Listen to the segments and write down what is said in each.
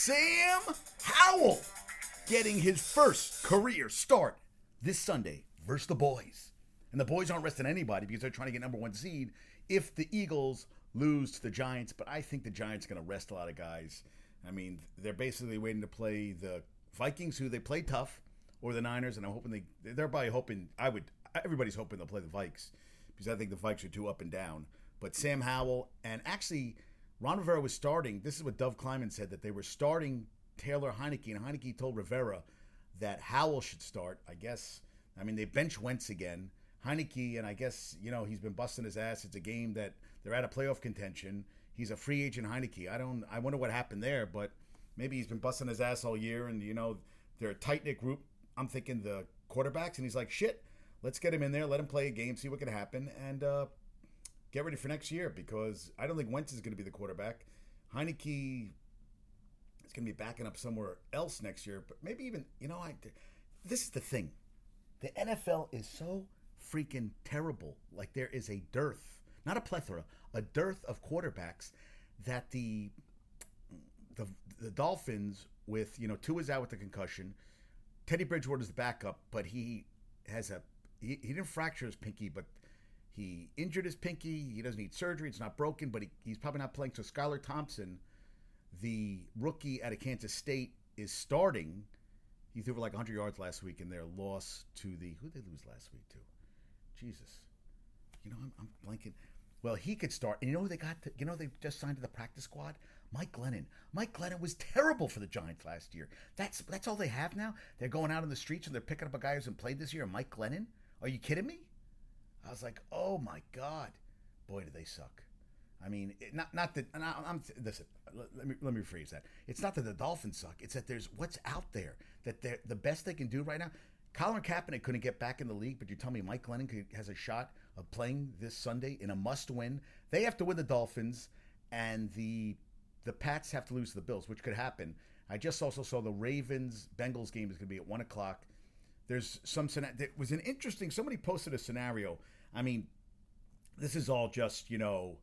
Sam Howell getting his first career start this Sunday versus the boys. And the boys aren't resting anybody because they're trying to get number one seed if the Eagles lose to the Giants. But I think the Giants are going to rest a lot of guys. I mean, they're basically waiting to play the Vikings, who they play tough, or the Niners, and I'm hoping they they're probably hoping I would everybody's hoping they'll play the Vikes because I think the Vikes are too up and down. But Sam Howell and actually Ron Rivera was starting. This is what Dov Kleiman said that they were starting Taylor Heinicke, and Heinicke told Rivera that Howell should start. I guess. I mean, they bench Wentz again. Heinicke, and I guess you know he's been busting his ass. It's a game that they're out of playoff contention. He's a free agent, Heinicke. I don't. I wonder what happened there, but maybe he's been busting his ass all year, and you know they're a tight knit group. I'm thinking the quarterbacks, and he's like, shit, let's get him in there, let him play a game, see what can happen, and uh, get ready for next year because I don't think Wentz is going to be the quarterback. Heinicke is going to be backing up somewhere else next year, but maybe even you know, I. This is the thing, the NFL is so freaking terrible. Like there is a dearth, not a plethora, a dearth of quarterbacks that the the the Dolphins with you know Tua is out with the concussion. Teddy Bridgewater is the backup, but he has a he, he didn't fracture his pinky, but he injured his pinky. He doesn't need surgery. It's not broken, but he, he's probably not playing. So Skylar Thompson, the rookie out of Kansas State, is starting. He threw for like 100 yards last week in their loss to the who did they lose last week to? Jesus, you know I'm, I'm blanking. Well, he could start. And you know who they got? To, you know they just signed to the practice squad. Mike Glennon. Mike Glennon was terrible for the Giants last year. That's that's all they have now. They're going out in the streets and they're picking up a guy who hasn't played this year. Mike Glennon. Are you kidding me? I was like, oh my god, boy, do they suck. I mean, it, not not that. I'm, I'm listen. Let me let me rephrase that. It's not that the Dolphins suck. It's that there's what's out there that they're the best they can do right now. Colin Kaepernick couldn't get back in the league, but you tell me Mike Glennon could, has a shot of playing this Sunday in a must-win. They have to win the Dolphins, and the the Pats have to lose to the Bills, which could happen. I just also saw the Ravens Bengals game is going to be at one o'clock. There's some there was an interesting. Somebody posted a scenario. I mean, this is all just you know,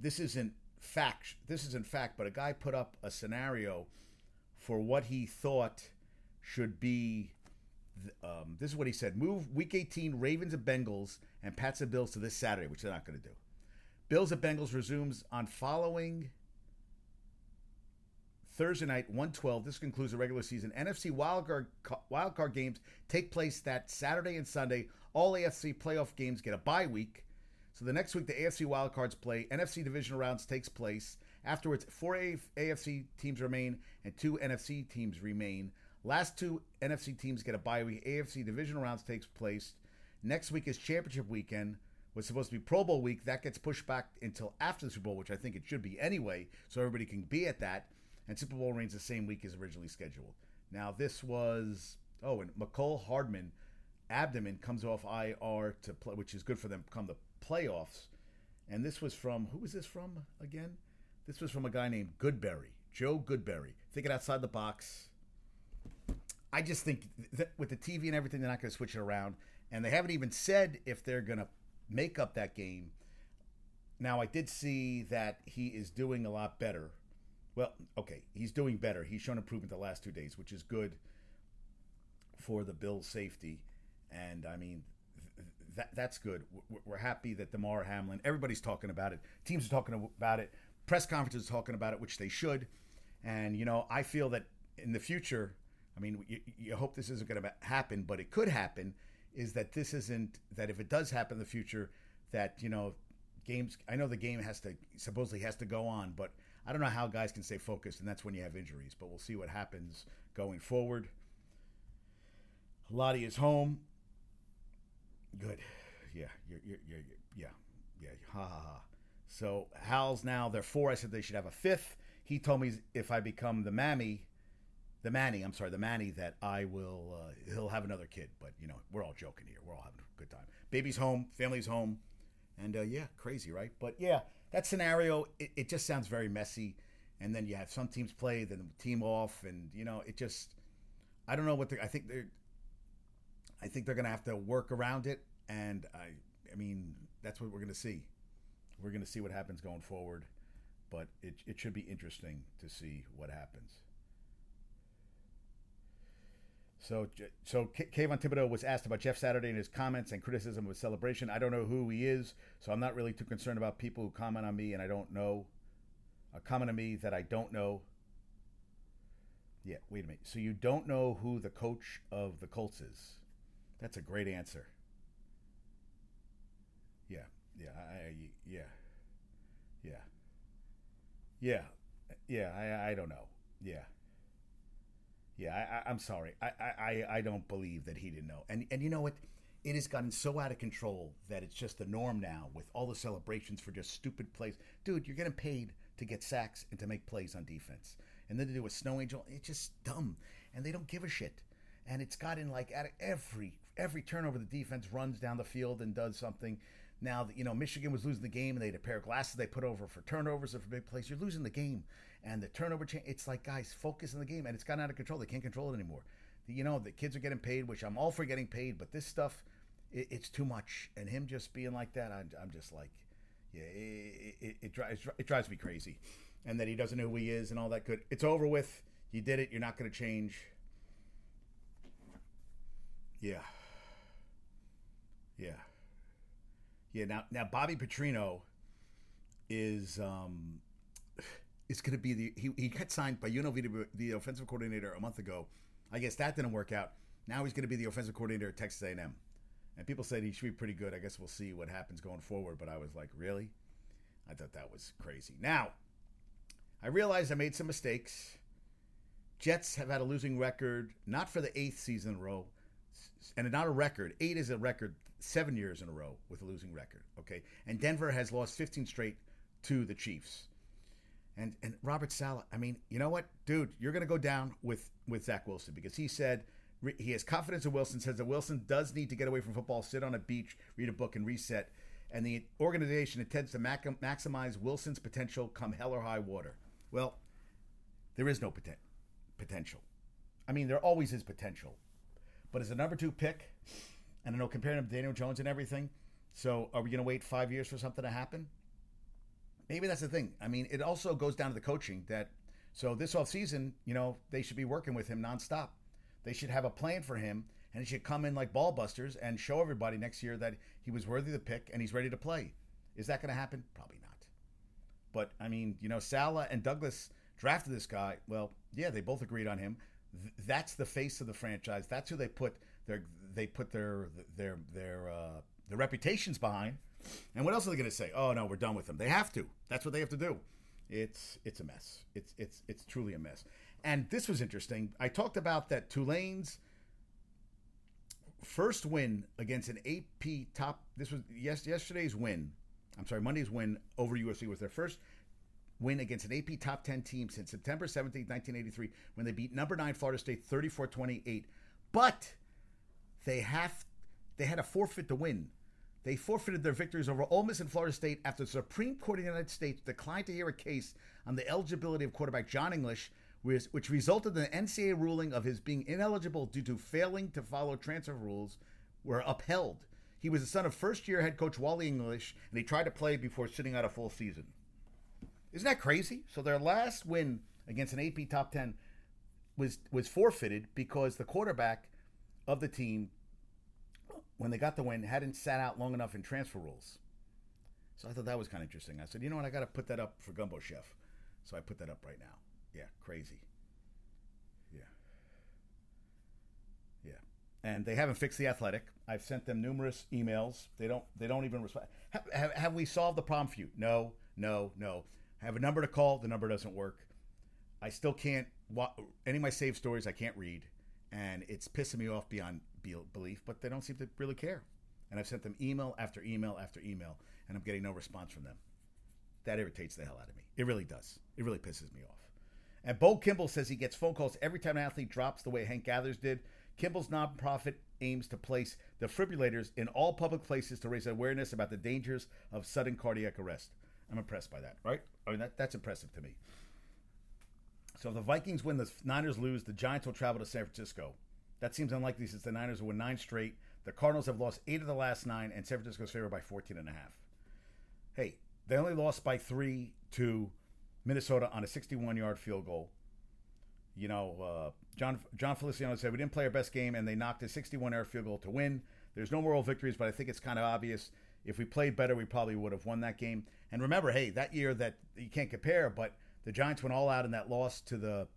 this isn't fact. This isn't fact, but a guy put up a scenario for what he thought should be. Um, this is what he said: Move Week 18 Ravens and Bengals and Pats and Bills to this Saturday, which they're not going to do. Bills and Bengals resumes on following Thursday night, 112. This concludes the regular season. NFC wildcard, wildcard games take place that Saturday and Sunday. All AFC playoff games get a bye week. So the next week, the AFC wildcards play. NFC divisional rounds takes place. Afterwards, four AFC teams remain and two NFC teams remain. Last two NFC teams get a bye week. AFC divisional rounds takes place. Next week is championship weekend. Was supposed to be Pro Bowl week. That gets pushed back until after the Super Bowl, which I think it should be anyway, so everybody can be at that and Super Bowl remains the same week as originally scheduled. Now, this was, oh, and Mecole Hardman abdomen comes off IR to play, which is good for them come the playoffs. And this was from, who was this from again? This was from a guy named Goodberry, Joe Goodberry. Thinking outside the box. I just think with the TV and everything, they're not going to switch it around. And they haven't even said if they're going to make up that game. Now, I did see that he is doing a lot better well, okay, he's doing better. He's shown improvement the last two days, which is good for the Bills' safety. And I mean, that that's good. We're happy that Damar Hamlin. Everybody's talking about it. Teams are talking about it. Press conferences are talking about it, which they should. And you know, I feel that in the future, I mean, you, you hope this isn't going to happen, but it could happen. Is that this isn't that if it does happen in the future, that you know, games. I know the game has to supposedly has to go on, but I don't know how guys can stay focused, and that's when you have injuries. But we'll see what happens going forward. Lottie is home. Good. Yeah, you're, you're, you're, yeah, yeah. Ha ha ha. So Hal's now they're four. I said they should have a fifth. He told me if I become the mammy, the Manny, I'm sorry, the Manny, that I will, uh, he'll have another kid. But, you know, we're all joking here. We're all having a good time. Baby's home, family's home. And uh, yeah, crazy, right? But yeah, that scenario, it, it just sounds very messy. And then you have some teams play, then the team off, and you know, it just, I don't know what they. I think they're, I think they're going to have to work around it, and I, I mean, that's what we're going to see. We're going to see what happens going forward, but it, it should be interesting to see what happens. So, so Kayvon Thibodeaux was asked about Jeff Saturday and his comments and criticism of celebration. I don't know who he is, so I'm not really too concerned about people who comment on me and I don't know. A uh, comment on me that I don't know. Yeah, wait a minute. So you don't know who the coach of the Colts is? That's a great answer. Yeah, yeah, I, yeah, yeah, yeah, yeah. I, I don't know. Yeah. Yeah, I, am sorry. I, I, I don't believe that he didn't know. And and you know what? It has gotten so out of control that it's just the norm now with all the celebrations for just stupid plays. Dude, you're getting paid to get sacks and to make plays on defense. And then to do a snow angel, it's just dumb. And they don't give a shit. And it's gotten like at every every turnover the defense runs down the field and does something. Now, you know, Michigan was losing the game and they had a pair of glasses they put over for turnovers or for big plays. You're losing the game and the turnover chain. It's like guys focus on the game, and it's gotten out of control. They can't control it anymore. You know, the kids are getting paid, which I'm all for getting paid, but this stuff, it, it's too much. And him just being like that, I'm, I'm just like, yeah, it, it, it, drives it drives me crazy. And that he doesn't know who he is and all that good. It's over with. You did it. You're not going to change. Yeah. Yeah. Yeah. Now, now Bobby Petrino is um, is going to be the he, he got signed by UNLV to be the offensive coordinator a month ago. I guess that didn't work out. Now he's going to be the offensive coordinator at Texas A&M. And people said he should be pretty good. I guess we'll see what happens going forward. But I was like, really? I thought that was crazy. Now, I realized I made some mistakes. Jets have had a losing record, not for the eighth season in a row, and not a record. Eight is a record, seven years in a row with a losing record. Okay, and Denver has lost 15 straight to the Chiefs. And and Robert Saleh, I mean, you know what, dude, you're going to go down with with Zach Wilson because he said he has confidence in Wilson. Says that Wilson does need to get away from football, sit on a beach, read a book, and reset. And the organization intends to maximize Wilson's potential come hell or high water. Well, there is no poten- potential. I mean, there always is potential, but as a number two pick, and I know comparing him to Daniel Jones and everything. So, are we going to wait five years for something to happen? Maybe that's the thing. I mean, it also goes down to the coaching that so this off season, you know, they should be working with him nonstop. They should have a plan for him, and he should come in like ball busters and show everybody next year that he was worthy of the pick and he's ready to play. Is that going to happen? Probably not. But I mean, you know, Saleh and Douglas drafted this guy. Well, yeah, they both agreed on him. Th- that's the face of the franchise. That's who they put their they put their their their uh, their reputations behind. And what else are they going to say? Oh no, we're done with them. They have to. That's what they have to do. It's it's a mess. It's it's it's truly a mess. And this was interesting. I talked about that Tulane's first win against an AP top. This was yes yesterday's win. I'm sorry, Monday's win over USC was their first win against an AP top 10 team since September 17, 1983, when they beat number nine Florida State 34 28. But they have they had a forfeit to win they forfeited their victories over Ole Miss and Florida State after the Supreme Court of the United States declined to hear a case on the eligibility of quarterback John English, which resulted in the NCAA ruling of his being ineligible due to failing to follow transfer rules, were upheld. He was the son of first year head coach Wally English, and he tried to play before sitting out a full season. Isn't that crazy? So their last win against an AP top 10 was was forfeited because the quarterback of the team when they got the win, hadn't sat out long enough in transfer rules. So I thought that was kind of interesting. I said, you know what, I got to put that up for Gumbo Chef. So I put that up right now. Yeah, crazy. Yeah. Yeah. And they haven't fixed the athletic. I've sent them numerous emails. They don't. They don't even respond. Have, have, have we solved the problem for you? No. No. No. I have a number to call. The number doesn't work. I still can't. Any of my saved stories I can't read, and it's pissing me off beyond belief, but they don't seem to really care. And I've sent them email after email after email, and I'm getting no response from them. That irritates the hell out of me. It really does. It really pisses me off. And Bo Kimble says he gets phone calls every time an athlete drops the way Hank Gathers did. Kimble's nonprofit aims to place defibrillators in all public places to raise awareness about the dangers of sudden cardiac arrest. I'm impressed by that, right? I mean, that, that's impressive to me. So if the Vikings win, the Niners lose, the Giants will travel to San Francisco. That seems unlikely since the Niners won nine straight. The Cardinals have lost eight of the last nine, and San Francisco's favored by 14 and a half. Hey, they only lost by three to Minnesota on a 61 yard field goal. you know, uh, John Jon Feliciano said we didn't play our best game, and they knocked a 61 yard field goal to win. There's no moral victories, but I think it's kind of obvious. If we played better, we probably would have won that game. And remember, hey, that year that you can't compare, but the Giants went all out in that loss to the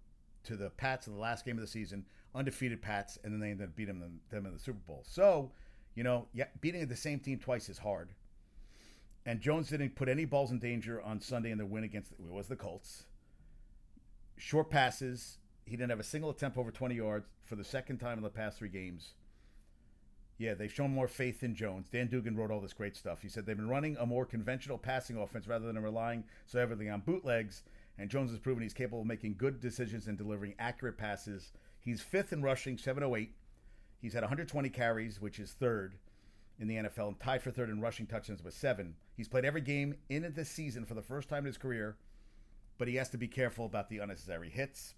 to the Pats in the last game of the season, undefeated Pats, and then they ended up beating them, them in the Super Bowl. So, you know, yeah, beating the same team twice is hard. And Jones didn't put any balls in danger on Sunday in the win against it was the Colts. Short passes. He didn't have a single attempt over 20 yards for the second time in the past three games. Yeah, they've shown more faith in Jones. Dan Duggan wrote all this great stuff. He said they've been running a more conventional passing offense rather than relying so heavily on bootlegs. And Jones has proven he's capable of making good decisions and delivering accurate passes. He's fifth in rushing, 708. He's had 120 carries, which is third in the NFL, and tied for third in rushing touchdowns with seven. He's played every game in this season for the first time in his career, but he has to be careful about the unnecessary hits.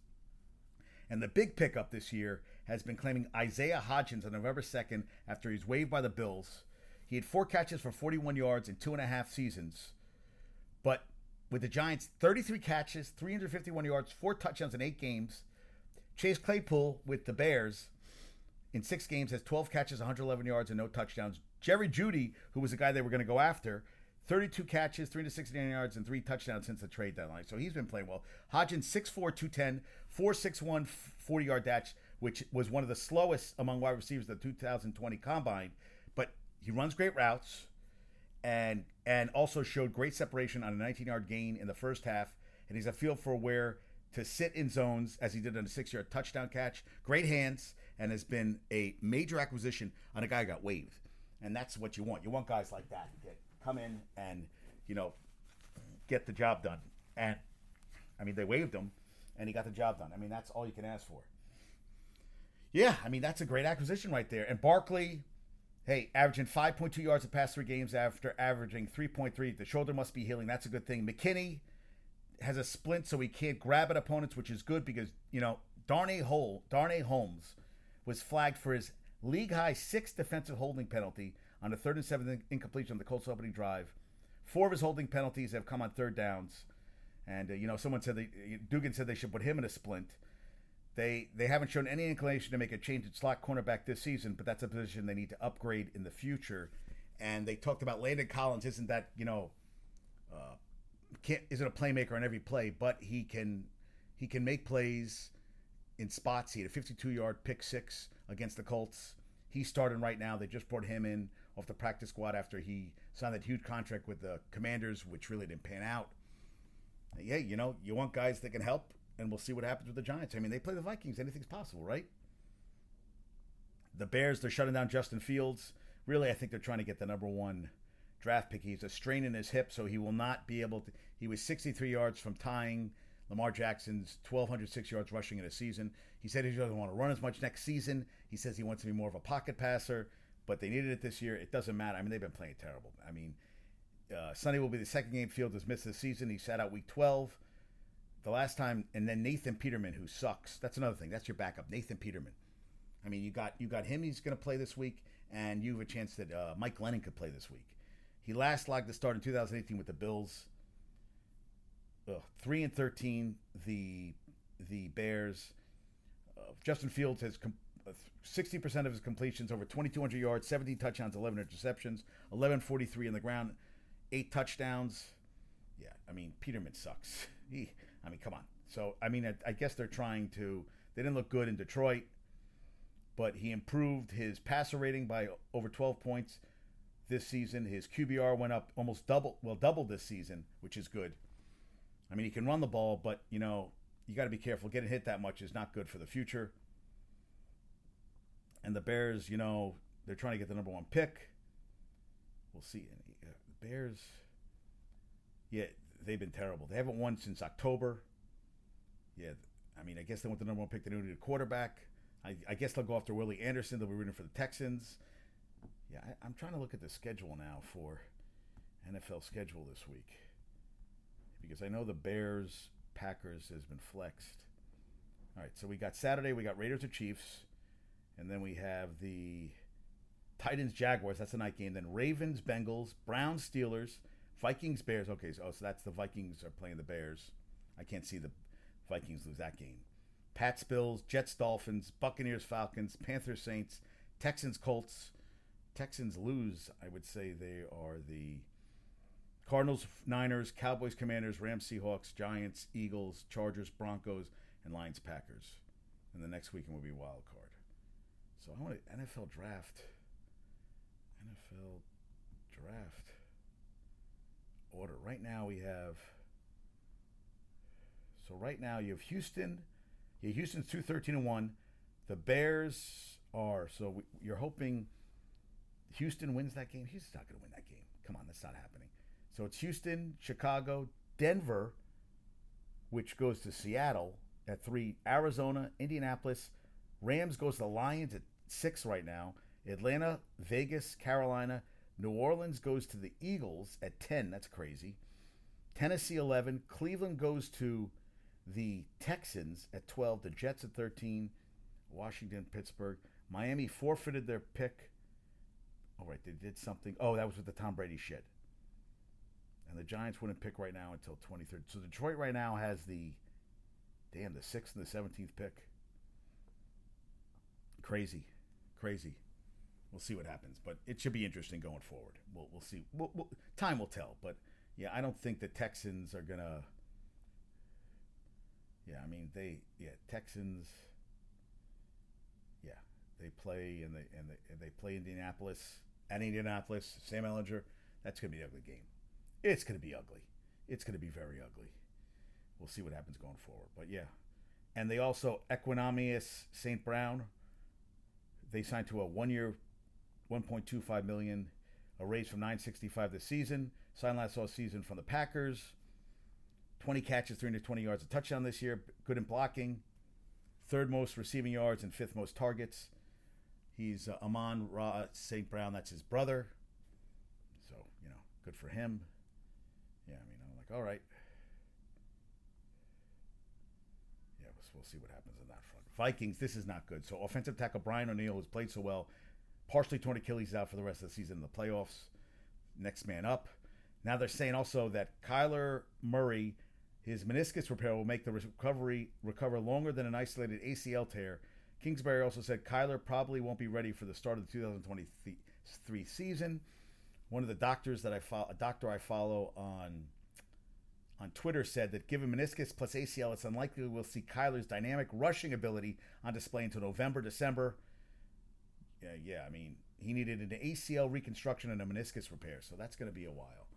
And the big pickup this year has been claiming Isaiah Hodgins on November 2nd after he's waived by the Bills. He had four catches for 41 yards in two and a half seasons. But with the Giants, 33 catches, 351 yards, four touchdowns in eight games. Chase Claypool with the Bears in six games has 12 catches, 111 yards, and no touchdowns. Jerry Jeudy, who was the guy they were going to go after, 32 catches, 369 yards, and three touchdowns since the trade deadline. So he's been playing well. Hodgins, 6'4, 210, 4'6'1, 40 yard dash, which was one of the slowest among wide receivers of the 2020 combine. But he runs great routes and and also showed great separation on a 19 yard gain in the first half. And he's a feel for where to sit in zones as he did on a six yard touchdown catch. Great hands and has been a major acquisition on a guy who got waived. And that's what you want. You want guys like that to come in and you know get the job done. And I mean, they waived him, and he got the job done. I mean, that's all you can ask for. Yeah, I mean that's a great acquisition right there. And Barkley, hey, averaging 5.2 yards the past three games after averaging 3.3. The shoulder must be healing. That's a good thing. McKinney has a splint, so he can't grab at opponents, which is good because you know Darnay Hole, Darnay Holmes was flagged for his league high sixth defensive holding penalty on the third and seventh incompletion of the Colts opening drive. Four of his holding penalties have come on third downs. And, uh, you know, someone said, they, Duggan said they should put him in a splint. They they haven't shown any inclination to make a change at slot cornerback this season, but that's a position they need to upgrade in the future. And they talked about Landon Collins. Isn't that you know, uh, can't isn't a playmaker on every play, but he can he can make plays in spots. He had a 52 yard pick six against the Colts. He's starting right now. They just brought him in off the practice squad after he signed that huge contract with the Commanders, which really didn't pan out. Yeah, you know, you want guys that can help, and we'll see what happens with the Giants. I mean, they play the Vikings. Anything's possible, right? The Bears, they're shutting down Justin Fields. Really, I think they're trying to get the number one draft pick. He's a strain in his hip, so he will not be able to. He was 63 yards from tying Lamar Jackson's 1,206 yards rushing in a season. He said he doesn't want to run as much next season. He says he wants to be more of a pocket passer, but they needed it this year. It doesn't matter. I mean, they've been playing terrible. I mean, uh, Sunday will be the second game Fields has missed this season. He sat out week 12. The last time, and then Nathan Peterman, who sucks. That's another thing. That's your backup, Nathan Peterman. I mean, you got you got him. He's going to play this week, and you have a chance that uh, Mike Glennon could play this week. He last logged the start in 2018 with the Bills ugh, three and thirteen. The the Bears. Uh, Justin Fields has com- 60% of his completions over 2,200 yards, 17 touchdowns, 11 interceptions, 1143 on the ground, eight touchdowns. Yeah, I mean, Peterman sucks. He, I mean, come on. So, I mean, I, I guess they're trying to, they didn't look good in Detroit, but he improved his passer rating by over 12 points this season. His QBR went up almost double, well, double this season, which is good. I mean, he can run the ball, but you know, you got to be careful. Getting hit that much is not good for the future. And the Bears, you know, they're trying to get the number one pick. We'll see. Uh, the Bears, yeah, they've been terrible. They haven't won since October. Yeah, I mean, I guess they want the number one pick. They don't need a quarterback. I, I guess they'll go after Willie Anderson. They'll be rooting for the Texans. Yeah, I, I'm trying to look at the schedule now for NFL schedule this week because I know the Bears Packers has been flexed. All right, so we got Saturday, we got Raiders or Chiefs, and then we have the Titans Jaguars. That's a night game. Then Ravens Bengals, Browns Steelers, Vikings Bears. Okay, so, oh, so that's the Vikings are playing the Bears. I can't see the Vikings lose that game. Pats, Bills, Jets, Dolphins, Buccaneers, Falcons, Panthers, Saints, Texans, Colts. Texans lose. I would say they are the Cardinals, Niners, Cowboys, Commanders, Rams, Seahawks, Giants, Eagles, Chargers, Broncos, and Lions, Packers. And the next weekend will be wild card. So I want an NFL draft. NFL draft order. Right now we have. So right now you have Houston. Yeah, Houston's two thirteen and one. The Bears are so we, you're hoping Houston wins that game. Houston's not going to win that game. Come on, that's not happening. So it's Houston, Chicago, Denver, which goes to Seattle at three, Arizona, Indianapolis, Rams goes to the Lions at six right now, Atlanta, Vegas, Carolina, New Orleans goes to the Eagles at 10. That's crazy. Tennessee 11. Cleveland goes to the Texans at 12. The Jets at 13. Washington, Pittsburgh. Miami forfeited their pick. All right, they did something. Oh, that was with the Tom Brady shit. And the Giants wouldn't pick right now until 23rd. So Detroit right now has the, damn, the 6th and the 17th pick. Crazy. Crazy. We'll see what happens, but it should be interesting going forward. We'll, we'll see. We'll, we'll, time will tell, but yeah, I don't think the Texans are gonna. Yeah, I mean they. Yeah, Texans. Yeah, they play and they and they, and they play Indianapolis at Indianapolis. Sam Ehlinger, That's gonna be an ugly game. It's gonna be ugly. It's gonna be very ugly. We'll see what happens going forward, but yeah, and they also Equanimeous St. Brown. They signed to a one-year 1.25 million, a raise from 965 this season. Signed last season from the Packers. 20 catches, 320 yards, a touchdown this year. Good in blocking. Third most receiving yards and fifth most targets. He's uh, Amon Ra St. Brown. That's his brother. So, you know, good for him. Yeah, I mean, I'm like, all right. Yeah, we'll, see what happens on that front. Vikings, this is not good. So, offensive tackle Brian O'Neill has played so well partially torn Achilles out for the rest of the season in the playoffs. Next man up. Now they're saying also that Kyler Murray, his meniscus repair will make the recovery recover longer than an isolated ACL tear. Kingsbury also said Kyler probably won't be ready for the start of the 2023 season. One of the doctors that I follow, a doctor I follow on on Twitter said that given meniscus plus ACL, it's unlikely we'll see Kyler's dynamic rushing ability on display until November, December yeah, yeah. I mean, he needed an ACL reconstruction and a meniscus repair, so that's going to be a while.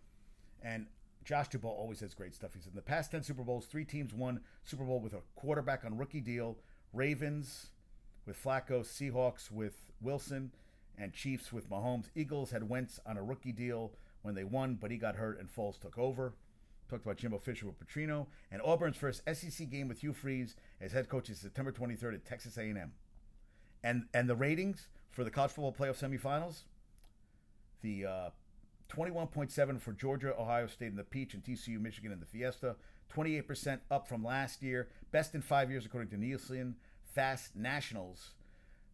And Josh Dubow always has great stuff. He said in the past 10 Super Bowls, three teams won Super Bowl with a quarterback on rookie deal. Ravens with Flacco, Seahawks with Wilson, and Chiefs with Mahomes. Eagles had Wentz on a rookie deal when they won, but he got hurt and Foles took over. Talked about Jimbo Fisher with Petrino. And Auburn's first SEC game with Hugh Freeze as head coach is September 23rd at Texas A&M. And and the ratings for the college football playoff semifinals. The uh, 21.7 for Georgia, Ohio State in the Peach, and TCU, Michigan in the Fiesta. 28% up from last year. Best in five years, according to Nielsen. Fast Nationals.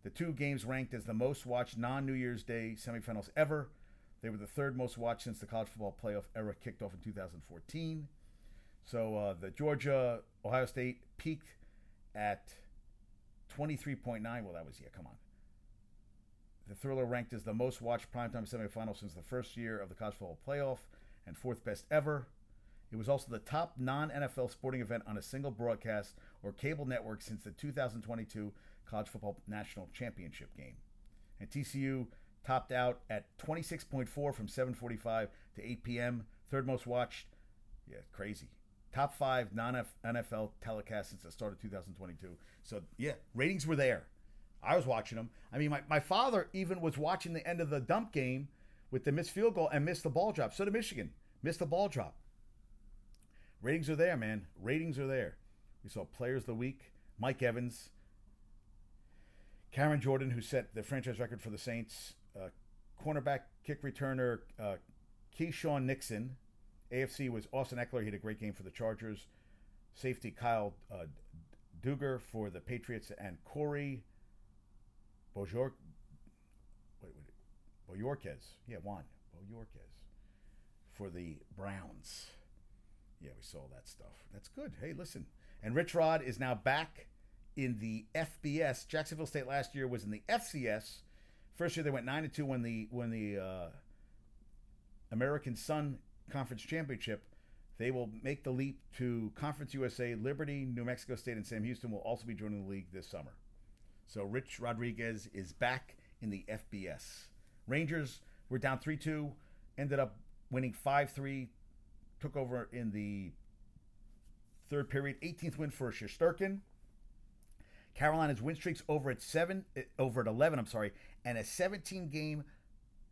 The two games ranked as the most watched non New Year's Day semifinals ever. They were the third most watched since the college football playoff era kicked off in 2014. So uh, the Georgia Ohio State peaked at 23.9. Well, that was, yeah, come on. The Thriller ranked as the most watched primetime semifinal since the first year of the college football playoff and fourth best ever. It was also the top non NFL sporting event on a single broadcast or cable network since the 2022 College Football National Championship game. And TCU topped out at 26.4 from 7:45 to 8 p.m. Third most watched. Yeah, crazy. Top five non NFL telecasts since the start of 2022. So yeah, ratings were there. I was watching them. I mean, my, my father even was watching the end of the dump game with the missed field goal and missed the ball drop. So did Michigan. Missed the ball drop. Ratings are there, man. Ratings are there. We saw players of the week. Mike Evans. Cameron Jordan, who set the franchise record for the Saints. Uh, cornerback kick returner uh, Keisean Nixon. AFC was Austin Ekeler. He had a great game for the Chargers. Safety Kyle uh, Dugger for the Patriots. And Corey Bojor, Bojorquez. Yeah, Juan Bojorquez for the Browns. Yeah, we saw that stuff. That's good. Hey, listen. And Rich Rod is now back in the FBS. Jacksonville State last year was in the FCS. First year they went nine two when the when the uh, American Sun Conference Championship. They will make the leap to Conference USA. Liberty, New Mexico State, and Sam Houston will also be joining the league this summer. So Rich Rodriguez is back in the FBS. Rangers were down 3 2, ended up winning 5 3, took over in the third period. 18th win for Shesterkin. Carolina's win streaks over at seven, eh, over at 11. I'm sorry, and a 17 game,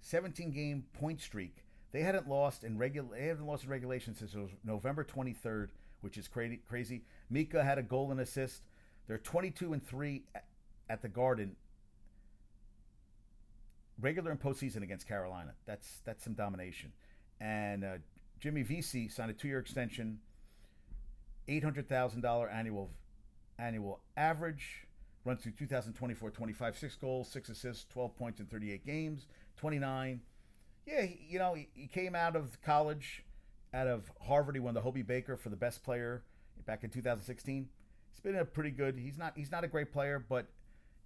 17 game point streak. They hadn't lost in regular. They haven't lost in regulation since November 23rd, which is crazy. Crazy. Mika had a goal and assist. They're 22 and three at, at the Garden. Regular and postseason against Carolina. That's that's some domination. And uh, Jimmy Vesey signed a two-year extension, eight hundred thousand dollar annual annual average. Runs through 2024 25, six goals, six assists, 12 points in 38 games, 29. Yeah, he, you know, he, he came out of college, out of Harvard. He won the Hobey Baker for the best player back in 2016. He's been a pretty good. He's not. He's not a great player, but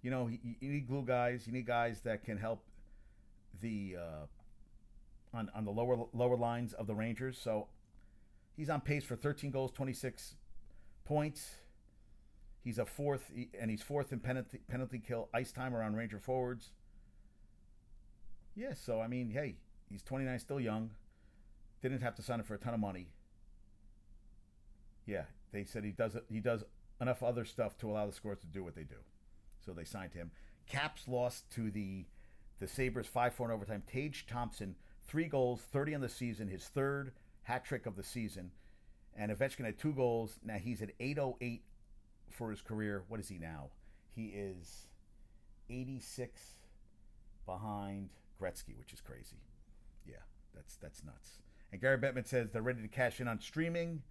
you know, he, you need glue guys. You need guys that can help the uh, on on the lower lower lines of the Rangers. So he's on pace for 13 goals, 26 points. He's a fourth, and he's fourth in penalty, penalty kill ice time around Ranger forwards. Yeah, so I mean, hey, he's 29, still young. Didn't have to sign him for a ton of money. Yeah, they said he does he does enough other stuff to allow the scores to do what they do. So they signed him. Caps lost to the the Sabres 5 4 in overtime. Tage Thompson, three goals, 30 on the season, his third hat trick of the season. And Ovechkin had two goals. Now he's at 808 for his career. What is he now? He is 86 behind Gretzky, which is crazy. Yeah, that's that's nuts. And Gary Bettman says they're ready to cash in on streaming.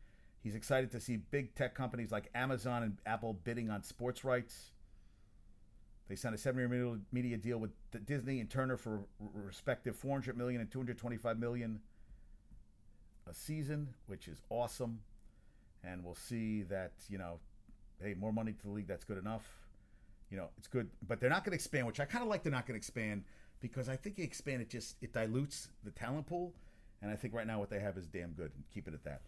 He's excited to see big tech companies like Amazon and Apple bidding on sports rights. They signed a seven-year media deal with Disney and Turner for respective 400 million and 225 million a season, which is awesome. And we'll see that you know, hey, more money to the league. That's good enough. You know, it's good, but they're not going to expand, which I kind of like. They're not going to expand because I think expand it just it dilutes the talent pool, and I think right now what they have is damn good. And keep it at that.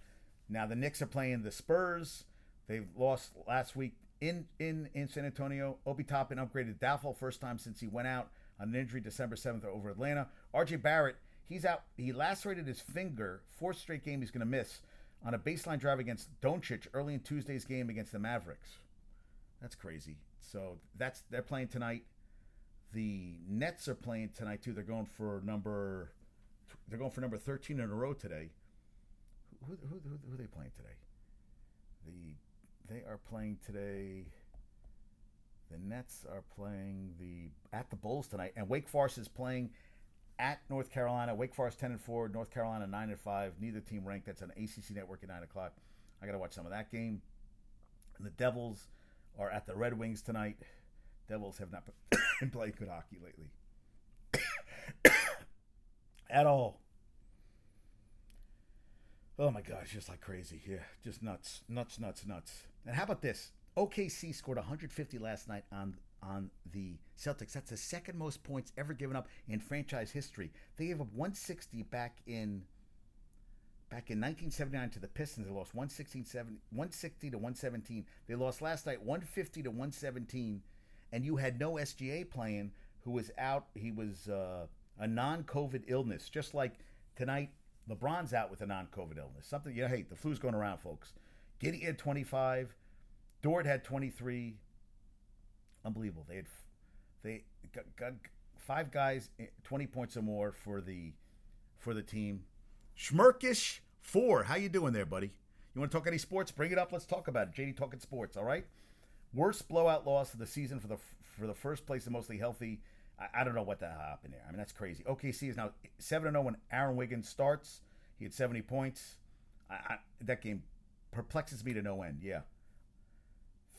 Now the Knicks are playing the Spurs. They lost last week in in in San Antonio. Obi Toppin upgraded Doubtful first time since he went out on an injury December seventh over Atlanta. RJ Barrett he's out. He lacerated his finger. Fourth straight game he's going to miss on a baseline drive against Doncic early in Tuesday's game against the Mavericks. That's crazy. So that's they're playing tonight. The Nets are playing tonight too. They're going for number they're going for number 13 in a row today. Who, who, who, who are they playing today? The they are playing today. The Nets are playing the at the Bulls tonight, and Wake Forest is playing at North Carolina. Wake Forest ten and four, North Carolina nine and five. Neither team ranked. That's on ACC Network at nine o'clock. I got to watch some of that game. And the Devils are at the Red Wings tonight. Devils have not been playing good hockey lately. At all. Oh my gosh, just like crazy. Yeah, just nuts, nuts, nuts, nuts. And how about this? OKC scored 150 last night on on the Celtics. That's the second most points ever given up in franchise history. They gave up 160 back in back in 1979 to the Pistons. They lost 116, 160 to 117. They lost last night 150 to 117 and you had no SGA playing who was out. He was uh, a non-COVID illness, just like tonight. LeBron's out with a non-COVID illness. Something you know. Hey, the flu's going around, folks. Giddey had 25. Dort had 23. Unbelievable. They had they got, got five guys, eh, 20 points or more for the for the team. Schmirkish four. How you doing there, buddy? You want to talk any sports? Bring it up. Let's talk about it. JD talking sports. All right. Worst blowout loss of the season for the for the first place and mostly healthy. I, I don't know what that happened there. I mean, that's crazy. OKC is now seven zero oh when Aaron Wiggins starts. He had seventy points. I, I, that game perplexes me to no end. Yeah.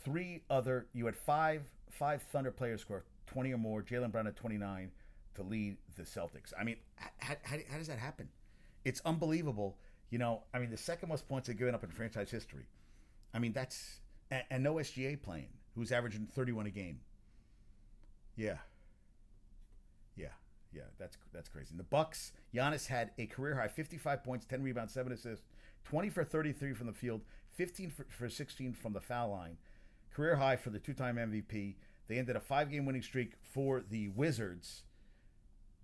Three other. You had five five Thunder players score twenty or more. Jaylen Brown at twenty nine to lead the Celtics. I mean, how, how, how does that happen? It's unbelievable. You know, I mean, the second most points they've given up in franchise history. I mean, that's and, and no SGA playing. who's averaging 31 a game. Yeah. Yeah. Yeah, that's that's crazy. And the Bucks, Giannis had a career high 55 points, 10 rebounds, 7 assists, 20 for 33 from the field, 15 for, for 16 from the foul line. Career high for the two-time MVP. They ended a five-game winning streak for the Wizards.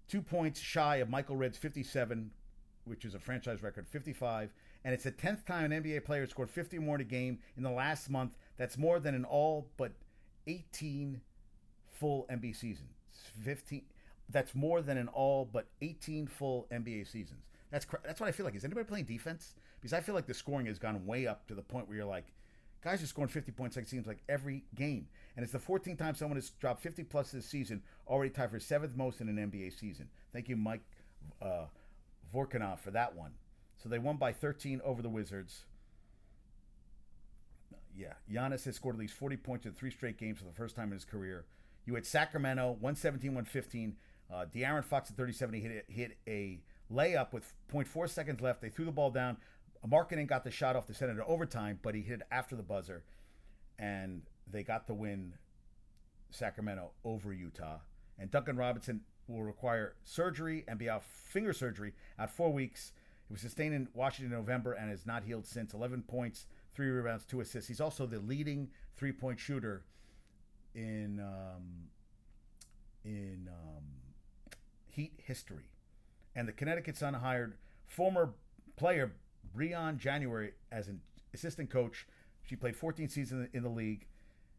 2 points shy of Michael Redd's 57, which is a franchise record, 55, and it's the 10th time an NBA player scored 50 more in a game in the last month. That's more than in all but 18 full NBA seasons. 15 that's more than in all but 18 full NBA seasons. That's cr- that's what I feel like. Is anybody playing defense? Because I feel like the scoring has gone way up to the point where you're like, guys are scoring 50 points. Like it seems like every game, and it's the 14th time someone has dropped 50 plus this season, already tied for seventh most in an NBA season. Thank you, Mike uh, Vorkunov, for that one. So they won by 13 over the Wizards. Yeah, Giannis has scored at least 40 points in three straight games for the first time in his career. You had Sacramento 117 115. Uh, De'Aaron Fox at 37, he hit, hit a layup with 0.4 seconds left. They threw the ball down. Markkanen got the shot off to send it to overtime, but he hit it after the buzzer, and they got the win. Sacramento over Utah, and Duncan Robinson will require surgery and be out finger surgery out four weeks. It was sustained in Washington in November and has not healed since. 11 points, three rebounds, two assists. He's also the leading three-point shooter in um, in um, Heat history. And the Connecticut Sun hired former player Briann January as an assistant coach. She played 14 seasons in the league,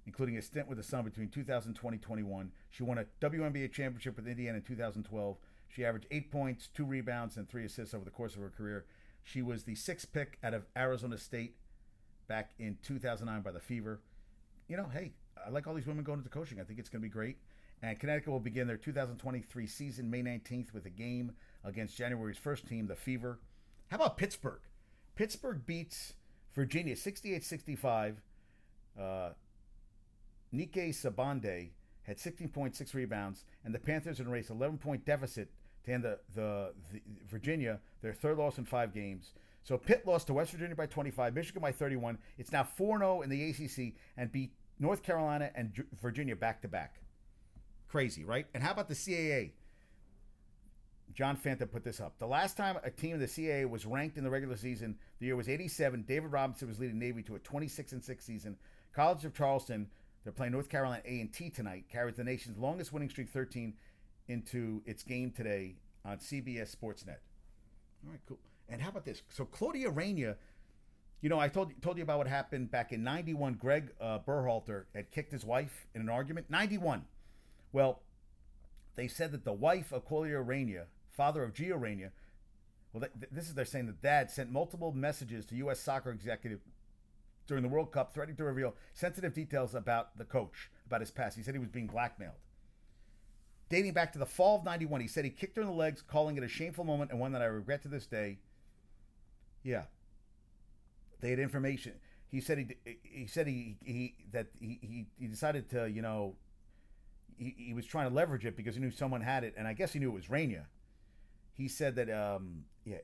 including a stint with the Sun between 2020 21. She won a WNBA championship with Indiana in 2012. She averaged eight points, two rebounds, and three assists over the course of her career. She was the sixth pick out of Arizona State back in 2009 by the Fever. You know, hey, I like all these women going into coaching. I think it's going to be great. And Connecticut will begin their 2023 season May 19th with a game against January's first team, the Fever. How about Pittsburgh? Pittsburgh beats Virginia 68 65. Uh, Nike Sibande had 16.6 rebounds, and the Panthers had race 11 point deficit to end the, the, the Virginia, their third loss in five games. So Pitt lost to West Virginia by 25, Michigan by 31. It's now 4 0 in the ACC and beat North Carolina and Virginia back to back. Crazy, right? And how about the CAA? John Fanta put this up. The last time a team in the CAA was ranked in the regular season, the year was 87. David Robinson was leading Navy to a 26 and 6 season. College of Charleston, they're playing North Carolina A&T tonight, carries the nation's longest winning streak 13 into its game today on CBS Sportsnet. All right, cool. And how about this? So Claudio Reyna, you know, I told told you about what happened back in '91. Greg uh, Berhalter had kicked his wife in an argument. '91. Well, they said that the wife of Claudio Reyna, father of Gio Reyna, well, this is they're saying that dad sent multiple messages to U.S. soccer executive during the World Cup, threatening to reveal sensitive details about the coach, about his past. He said he was being blackmailed. Dating back to the fall of '91, he said he kicked her in the legs, calling it a shameful moment and one that I regret to this day. Yeah, they had information. He said he he said he he that he he, decided to you know he, he was trying to leverage it because he knew someone had it, and I guess he knew it was Reyna. He said that, um, yeah,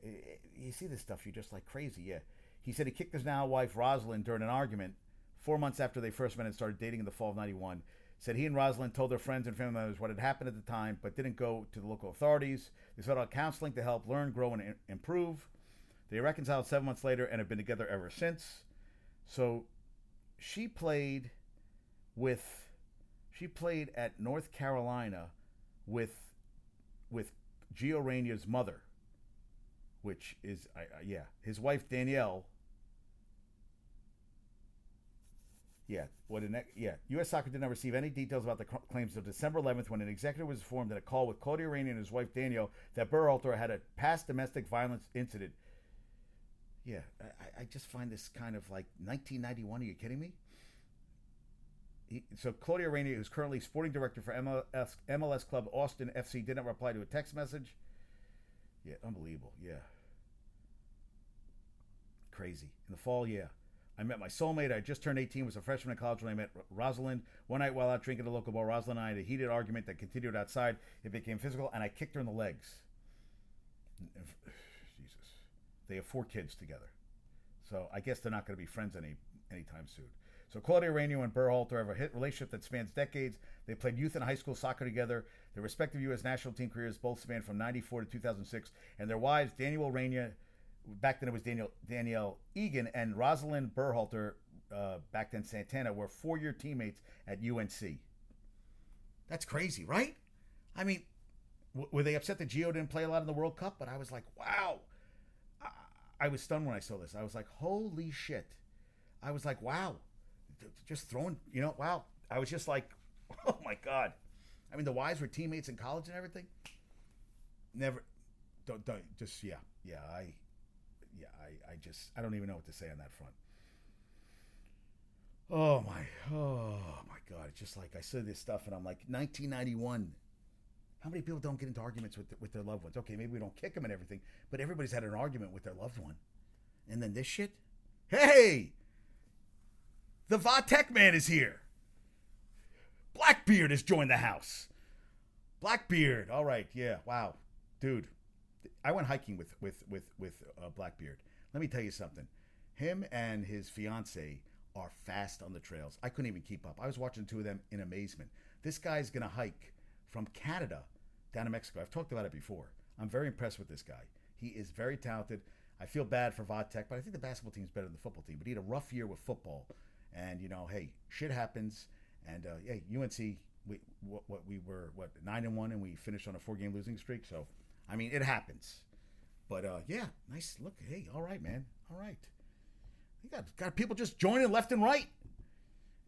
you see this stuff, you're just like crazy. Yeah. He said he kicked his now wife, Rosalind, during an argument four months after they first met and started dating in the fall of 91. Said he and Rosalind told their friends and family members what had happened at the time, but didn't go to the local authorities. They sought out counseling to help learn, grow, and improve. They reconciled seven months later and have been together ever since. So she played with she played at North Carolina with with Gio Reyna's mother, which is yeah, his wife Danielle. Yeah, what an yeah. U.S. Soccer did not receive any details about the claims until December 11th, when an executive was informed in a call with Claudio Reyna and his wife Danielle that Berhalter had a past domestic violence incident. Yeah, I, I just find this kind of like 1991. Are you kidding me? He, so Claudio Reyna, who's currently sporting director for MLS, MLS club Austin FC, did not reply to a text message. Yeah, unbelievable. Yeah. Crazy. In the fall, yeah. I met my soulmate. I just turned 18, was a freshman in college when I met Rosalind. One night while out drinking at a local bar, Rosalind and I had a heated argument that continued outside. It became physical, and I kicked her in the legs. Jesus. They have four kids together. So I guess they're not going to be friends any anytime soon. So Claudio Reyna and Berhalter have a hit relationship that spans decades. They played youth and high school soccer together. Their respective U.S. national team careers both spanned from 94 to 2006. And their wives, Danielle Reyna, back then it was Daniel, Danielle Egan, and Rosalind Berhalter, uh, back then Santana, were four-year teammates at UNC. That's crazy, right? I mean, w- were they upset that Gio didn't play a lot in the World Cup? But I was like, wow. I was stunned when I saw this. I was like, holy shit. I was like, wow. Just throwing, you know, wow. I was just like, oh my God. I mean, the wives were teammates in college and everything. Never, don't, don't, just, yeah, yeah, I, yeah, I, I just, I don't even know what to say on that front. Oh my, oh my God! It's just like I said this stuff, and I'm like, 1991. How many people don't get into arguments with with their loved ones? Okay, maybe we don't kick them and everything, but everybody's had an argument with their loved one, and then this shit. Hey, the Vatek man is here. Blackbeard has joined the house. Blackbeard. All right. Yeah. Wow, dude. I went hiking with with with with uh, Blackbeard. Let me tell you something. Him and his fiance are fast on the trails. I couldn't even keep up. I was watching two of them in amazement. This guy's going to hike from Canada down to Mexico. I've talked about it before. I'm very impressed with this guy. He is very talented. I feel bad for Vatek, but I think the basketball team is better than the football team. But he had a rough year with football, and you know, hey, shit happens. And uh, hey, UNC, we what, what we were what nine and one, and we finished on a four game losing streak. So, I mean, it happens. But uh, yeah, nice look. Hey, all right, man. All right. You got got people just joining left and right,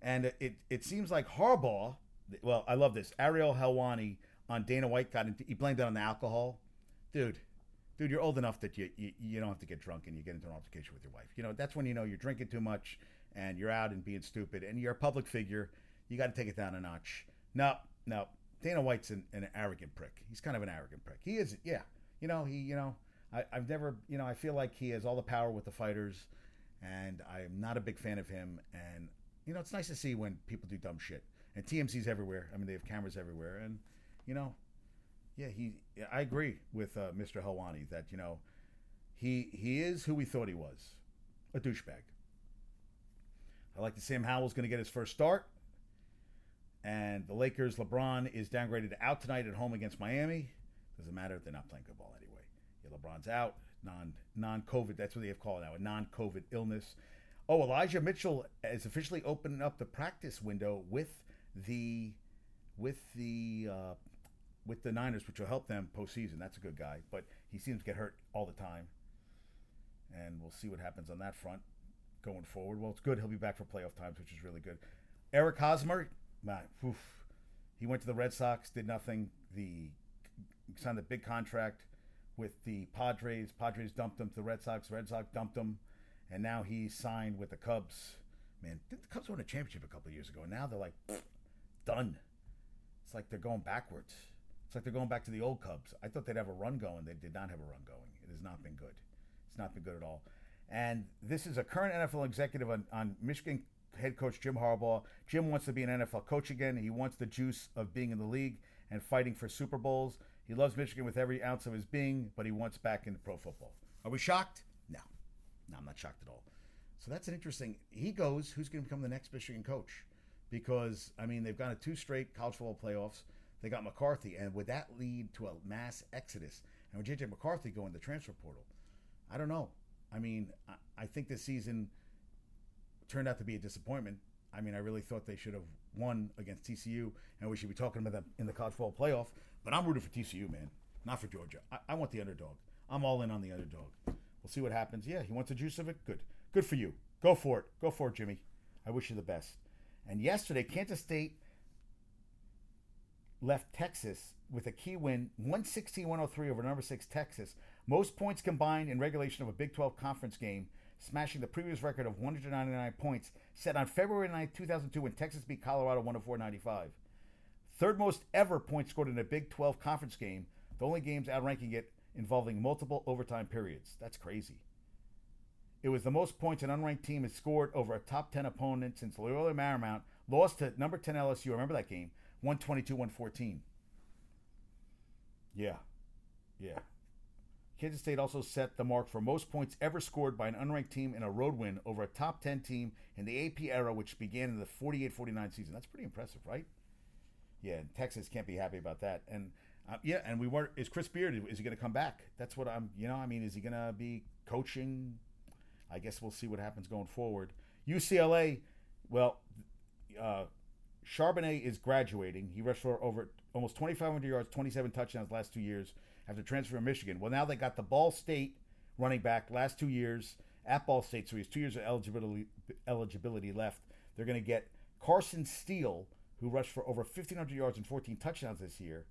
and it it seems like Harbaugh. Well, I love this. Ariel Helwani on Dana White got into. He blamed it on the alcohol, dude. Dude, you're old enough that you, you you don't have to get drunk and you get into an altercation with your wife. You know that's when you know you're drinking too much and you're out and being stupid and you're a public figure. You got to take it down a notch. No, no. Dana White's an, an arrogant prick. He's kind of an arrogant prick. He is, yeah. You know, he, you know, I, I've never, you know, I feel like he has all the power with the fighters and I'm not a big fan of him. And you know, it's nice to see when people do dumb shit. And TMZ's everywhere. I mean, they have cameras everywhere, and you know, yeah, he. I agree with uh, Mr. Helwani that you know, he he is who we thought he was, a douchebag. I like that Sam Howell's going to get his first start. And the Lakers, LeBron is downgraded out tonight at home against Miami. Doesn't matter; if they're not playing good ball anyway. Yeah, LeBron's out non non COVID. That's what they have called now, a non COVID illness. Oh, Elijah Mitchell is officially opening up the practice window with the with the uh, with the Niners, which will help them postseason. That's a good guy, but he seems to get hurt all the time, and we'll see what happens on that front going forward. Well, it's good he'll be back for playoff times, which is really good. Eric Hosmer, man, oof, he went to the Red Sox, did nothing. The signed a big contract with the Padres. Padres dumped him to the Red Sox. Red Sox dumped him, and now he signed with the Cubs. Man, the Cubs won a championship a couple years ago? And now they're like done. It's like they're going backwards. It's like they're going back to the old Cubs. I thought they'd have a run going. They did not have a run going. It has not been good. It's not been good at all. And this is a current NFL executive on, on Michigan head coach Jim Harbaugh. Jim wants to be an NFL coach again. He wants the juice of being in the league and fighting for Super Bowls. He loves Michigan with every ounce of his being, but he wants back into pro football. Are we shocked? No. No, I'm not shocked at all. So that's an interesting. He goes, who's going to become the next Michigan coach? Because, I mean, they've gone to two straight college football playoffs. They got McCarthy, and would that lead to a mass exodus? And with JJ McCarthy going to the transfer portal, I don't know. I mean, I think this season turned out to be a disappointment. I mean, I really thought they should have won against TCU, and we should be talking about them in the college football playoff. But I'm rooting for TCU, man, not for Georgia. I, I want the underdog. I'm all in on the underdog. We'll see what happens. Yeah, he wants the juice of it. Good. Good for you. Go for it. Go for it, Jimmy. I wish you the best. And yesterday, Kansas State left Texas with a key win 116 103 over number six Texas. Most points combined in regulation of a Big 12 conference game, smashing the previous record of 199 points set on February 9, 2002, when Texas beat Colorado 104 95. Third most ever points scored in a Big 12 conference game, the only games outranking it involving multiple overtime periods. That's crazy. It was the most points an unranked team has scored over a top 10 opponent since Loyola Marymount lost to number 10 LSU. Remember that game? 122 114. Yeah. Yeah. Kansas State also set the mark for most points ever scored by an unranked team in a road win over a top 10 team in the AP era, which began in the 48 49 season. That's pretty impressive, right? Yeah, Texas can't be happy about that. And uh, yeah, and we were, is Chris Beard, is he going to come back? That's what I'm, you know, I mean, is he going to be coaching? I guess we'll see what happens going forward. UCLA, well, uh, Charbonnet is graduating. He rushed for over almost 2,500 yards, 27 touchdowns last two years after transferring from Michigan. Well, now they got the Ball State running back last two years at Ball State, so he has two years of eligibility eligibility left. They're going to get Carson Steele, who rushed for over 1,500 yards and 14 touchdowns this year,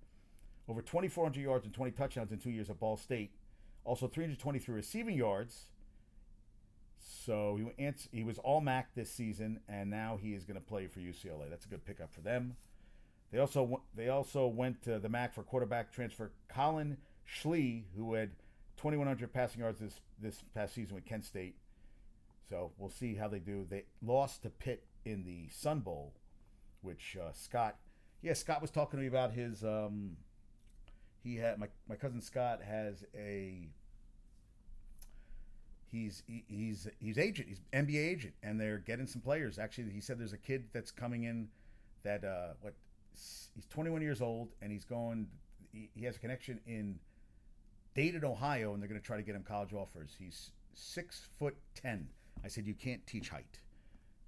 over 2,400 yards and 20 touchdowns in two years at Ball State, also 323 receiving yards. So he he was all MAC this season, and now he is going to play for UCLA. That's a good pickup for them. They also they also went to the MAC for quarterback transfer Collin Schlee, who had 2,100 passing yards this this past season with Kent State. So we'll see how they do. They lost to Pitt in the Sun Bowl, which uh, Scott, yeah, Scott was talking to me about his. Um, he had my my cousin Scott has a. He's he, he's he's agent. He's NBA agent, and they're getting some players. Actually, he said there's a kid that's coming in that uh, what he's 21 years old and he's going. He, he has a connection in Dayton, Ohio, and they're going to try to get him college offers. He's six foot ten. I said you can't teach height.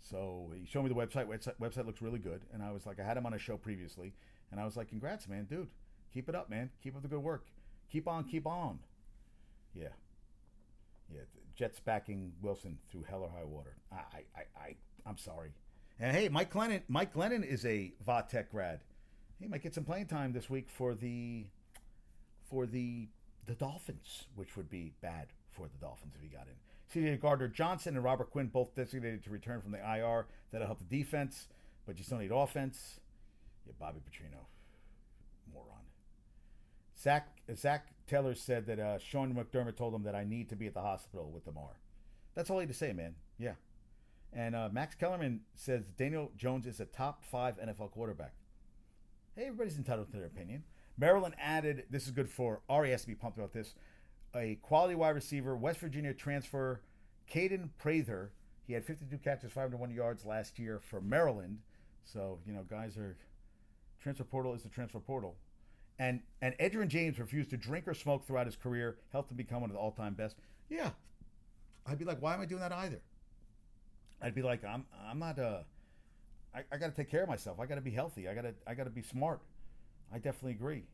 So he showed me the website. Website, website looks really good, and I was like, I had him on a show previously, and I was like, congrats, man, dude. Keep it up, man. Keep up the good work. Keep on, keep on. Yeah, yeah. Jets backing Wilson through hell or high water. I, I, I, I'm sorry. And hey, Mike Glennon, Mike Glennon is a Vatech grad. He might get some playing time this week for the for the the Dolphins, which would be bad for the Dolphins if he got in. CJ Gardner Johnson and Robert Quinn both designated to return from the IR. That'll help the defense, but you still need offense. Yeah, Bobby Petrino, moron. Zach Zac Taylor said that uh, Sean McDermott told him that I need to be at the hospital with Damar. That's all he had to say, man. Yeah. And uh, Max Kellerman says Daniel Jones is a top five NFL quarterback. Hey, everybody's entitled to their opinion. Maryland added, this is good for Ari has to be pumped about this, a quality wide receiver, West Virginia transfer, Kaden Prather. He had 52 catches, 501 yards last year for Maryland. So, you know, guys are, transfer portal is the transfer portal. And and Edgerrin James refused to drink or smoke throughout his career, helped him become one of the all time best. Yeah. I'd be like, why am I doing that either? I'd be like, I'm I'm not uh I, I gotta take care of myself. I gotta be healthy. I gotta I gotta be smart. I definitely agree.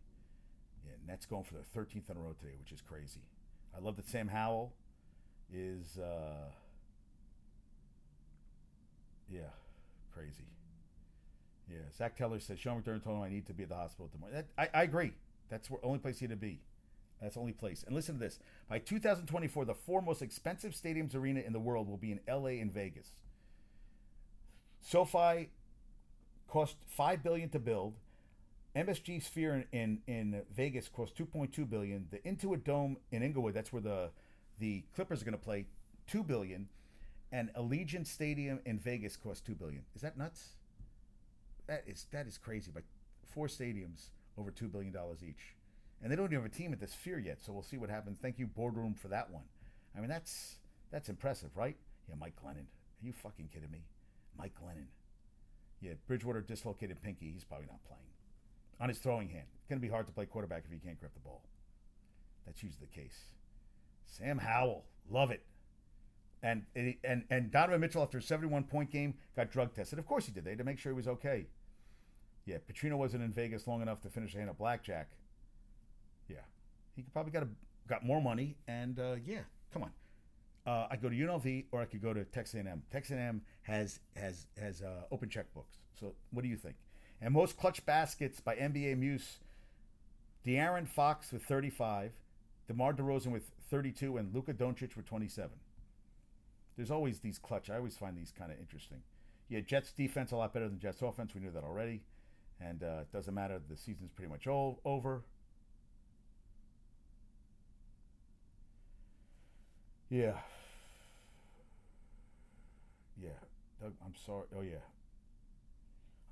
Yeah, Nets going for the thirteenth in a row today, which is crazy. I love that Sam Howell is uh yeah, crazy. Yeah, Zac Taylor said Sean McDermott told him I need to be at the hospital tomorrow. That, I, I agree. That's the only place he to be. That's the only place. And listen to this. By 2024, the four most expensive stadiums arena in the world will be in LA and Vegas. SoFi cost five billion to build. MSG Sphere in, in, in Vegas cost 2.2 billion. The Intuit Dome in Inglewood, that's where the the Clippers are going to play, two billion. And Allegiant Stadium in Vegas cost two billion. Is that nuts? That is that is crazy. But four stadiums over two billion dollars each and they don't even have a team at the Sphere yet. So we'll see what happens. Thank you, boardroom, for that one. I mean, that's that's impressive, right? Yeah, Mike Glennon. Are you fucking kidding me? Mike Glennon. Yeah, Bridgewater dislocated pinky. He's probably not playing. On his throwing hand. It's going to be hard to play quarterback if you can't grip the ball. That's usually the case. Sam Howell. Love it. And, and, and Donovan Mitchell, after a 71 point game, got drug tested. Of course he did. They had to make sure he was okay. Yeah, Petrino wasn't in Vegas long enough to finish a hand of blackjack. He could probably got a, got more money, and uh, yeah, come on. Uh, I go to UNLV or I could go to Texas A&M. Texas A&M has has has uh, open checkbooks. So what do you think? And most clutch baskets by NBA Muse. De'Aaron Fox with 35, DeMar DeRozan with 32, and Luka Doncic with 27. There's always these clutch. I always find these kind of interesting. Yeah, Jets defense a lot better than Jets offense. We knew that already, and uh, it doesn't matter. The season's pretty much all over. Yeah. Yeah. Doug, I'm sorry. Oh, yeah.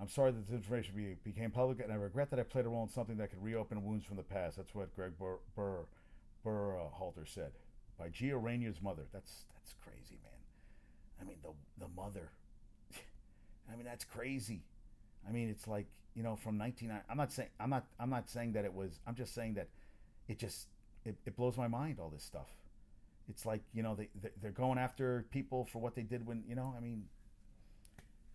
I'm sorry that this information be, became public, and I regret that I played a role in something that could reopen wounds from the past. That's what Gregg Burr, Burr Halter said by Gio Reyna's mother. That's that's crazy, man. I mean the the mother. I mean that's crazy. I mean it's like you know from 19. I'm not saying I'm not I'm not saying that it was. I'm just saying that it just it, it blows my mind all this stuff. It's like you know they they're going after people for what they did when you know I mean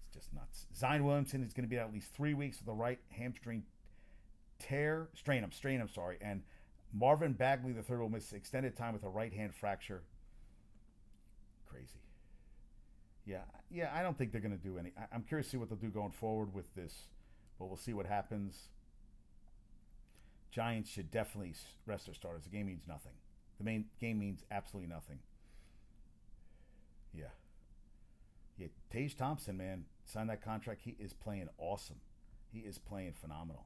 it's just nuts. Zion Williamson is going to be out at least three weeks with a right hamstring tear, strain. I'm strain. I'm sorry, and Marvin Bagley the third will miss extended time with a right hand fracture. Crazy. Yeah, yeah. I don't think they're going to do any. I, I'm curious to see what they'll do going forward with this, but we'll see what happens. Giants should definitely rest their starters. The game means nothing. The main game means absolutely nothing. Yeah. Yeah, Tage Thompson, man, signed that contract. He is playing awesome. He is playing phenomenal.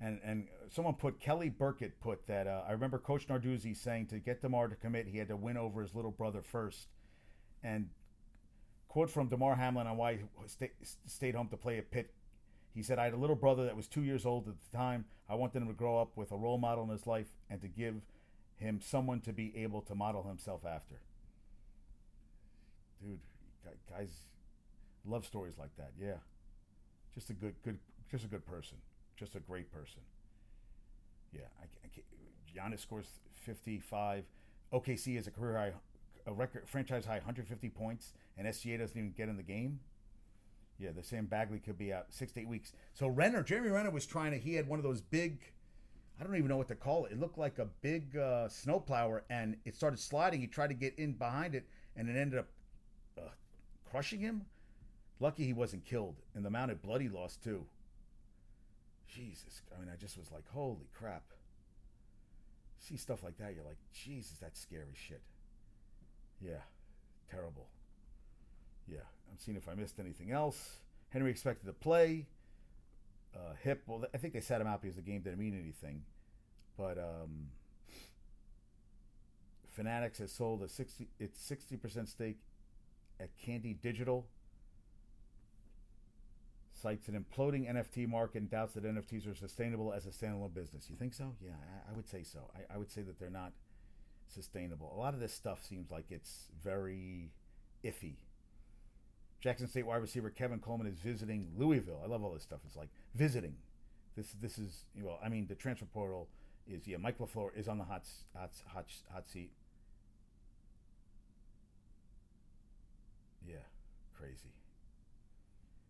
And and someone put Kelly Burkett put that uh, I remember Coach Narduzzi saying to get Damar to commit, he had to win over his little brother first. And quote from Damar Hamlin on why he stay, stayed home to play at Pitt. He said, "I had a little brother that was two years old at the time. I wanted him to grow up with a role model in his life and to give him someone to be able to model himself after." Dude, guys love stories like that. Yeah, just a good, good, just a good person just a great person. Yeah, I, I Giannis scores 55. OKC is a career high, a record franchise high 150 points, and SGA doesn't even get in the game. Yeah, the same Bagley could be out six to eight weeks. So Renner, Jeremy Renner was trying to. He had one of those big. I don't even know what to call it. It looked like a big uh, snowplower, and it started sliding. He tried to get in behind it, and it ended up uh, crushing him. Lucky he wasn't killed, and the amount of blood he lost too. Jesus. I mean, I just was like, holy crap. See stuff like that, you're like, Jesus, that's scary shit. Yeah, terrible. Yeah, I'm seeing if I missed anything else. Henry expected to play. Uh, hip, well, I think they sat him out because the game didn't mean anything. But um, Fanatics has sold a 60, its 60% stake at Candy Digital cites an imploding NFT market and doubts that NFTs are sustainable as a standalone business. You think so? Yeah, I, I would say so. I, I, would say that they're not sustainable. A lot of this stuff seems like it's very iffy. Jackson State wide receiver Kevin Coleman is visiting Louisville. I love all this stuff. It's like visiting. This this is well, I mean, the transfer portal is yeah. Mike LaFleur is on the hot hot hot hot seat. Yeah, crazy.